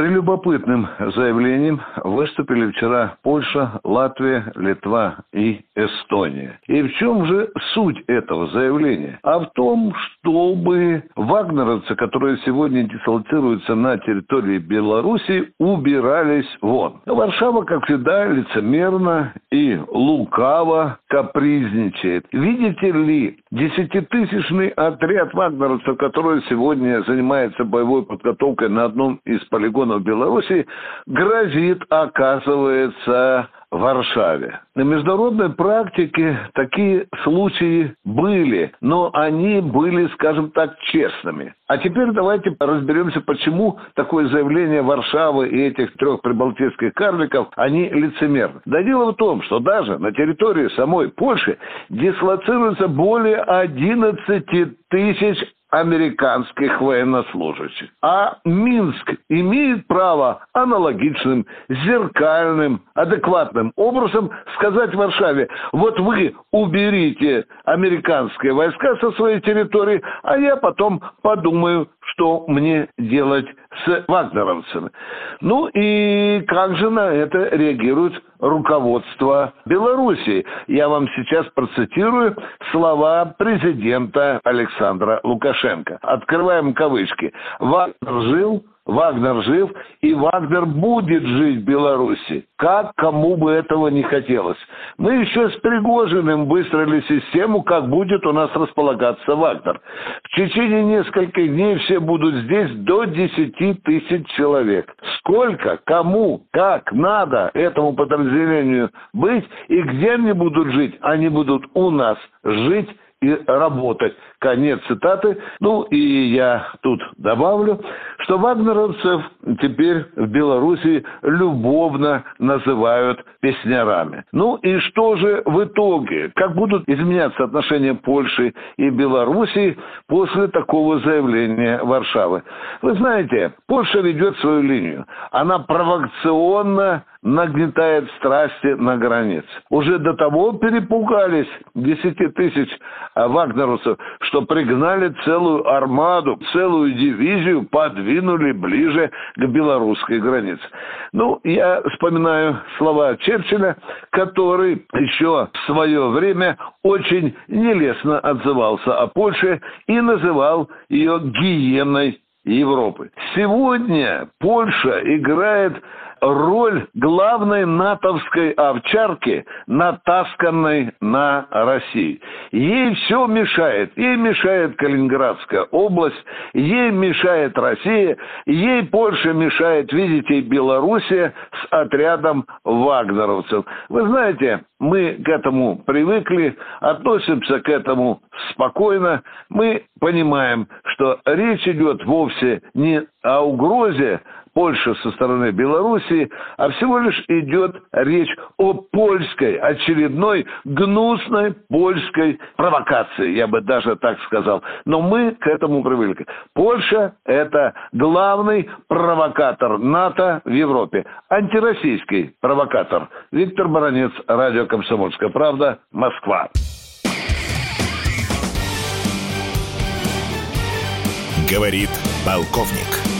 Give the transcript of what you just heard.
прелюбопытным заявлением выступили вчера Польша, Латвия, Литва и Эстония. И в чем же суть этого заявления? А в том, чтобы вагнеровцы, которые сегодня дислоцируются на территории Беларуси, убирались вон. Варшава, как всегда, лицемерно и лукаво капризничает. Видите ли, десятитысячный отряд вагнеровцев, который сегодня занимается боевой подготовкой на одном из полигонов Беларуси грозит, оказывается, Варшаве. На международной практике такие случаи были, но они были, скажем так, честными. А теперь давайте разберемся, почему такое заявление Варшавы и этих трех прибалтийских карликов, они лицемерны. Да дело в том, что даже на территории самой Польши дислоцируется более 11 тысяч американских военнослужащих. А Минск имеет право аналогичным, зеркальным, адекватным образом сказать Варшаве, вот вы уберите американские войска со своей территории, а я потом подумаю, что мне делать с вагнеровцами. Ну и как же на это реагирует руководство Белоруссии? Я вам сейчас процитирую слова президента Александра Лукашенко. Открываем кавычки. Вагнер жил Вагнер жив, и Вагнер будет жить в Беларуси. Как кому бы этого не хотелось. Мы еще с Пригожиным выстроили систему, как будет у нас располагаться Вагнер. В течение нескольких дней все будут здесь до 10 тысяч человек. Сколько, кому, как надо этому подразделению быть и где они будут жить? Они будут у нас жить и работать. Конец цитаты. Ну и я тут добавлю, что вагнеровцев теперь в Беларуси любовно называют песнярами. Ну и что же в итоге? Как будут изменяться отношения Польши и Беларуси после такого заявления Варшавы? Вы знаете, Польша ведет свою линию. Она провокационно нагнетает страсти на границе. Уже до того перепугались 10 тысяч вагнеровцев, что пригнали целую армаду, целую дивизию, подвинули ближе к белорусской границе. Ну, я вспоминаю слова Черчилля, который еще в свое время очень нелестно отзывался о Польше и называл ее гиеной Европы. Сегодня Польша играет роль главной натовской овчарки, натасканной на Россию. Ей все мешает. Ей мешает Калининградская область, ей мешает Россия, ей Польша мешает, видите, Белоруссия с отрядом вагнеровцев. Вы знаете, мы к этому привыкли, относимся к этому спокойно. Мы понимаем, что речь идет вовсе не о угрозе Польши со стороны Белоруссии, а всего лишь идет речь о польской, очередной гнусной польской провокации, я бы даже так сказал. Но мы к этому привыкли. Польша – это главный провокатор НАТО в Европе. Антироссийский провокатор. Виктор Баранец, Радио «Комсомольская правда», Москва. Говорит полковник.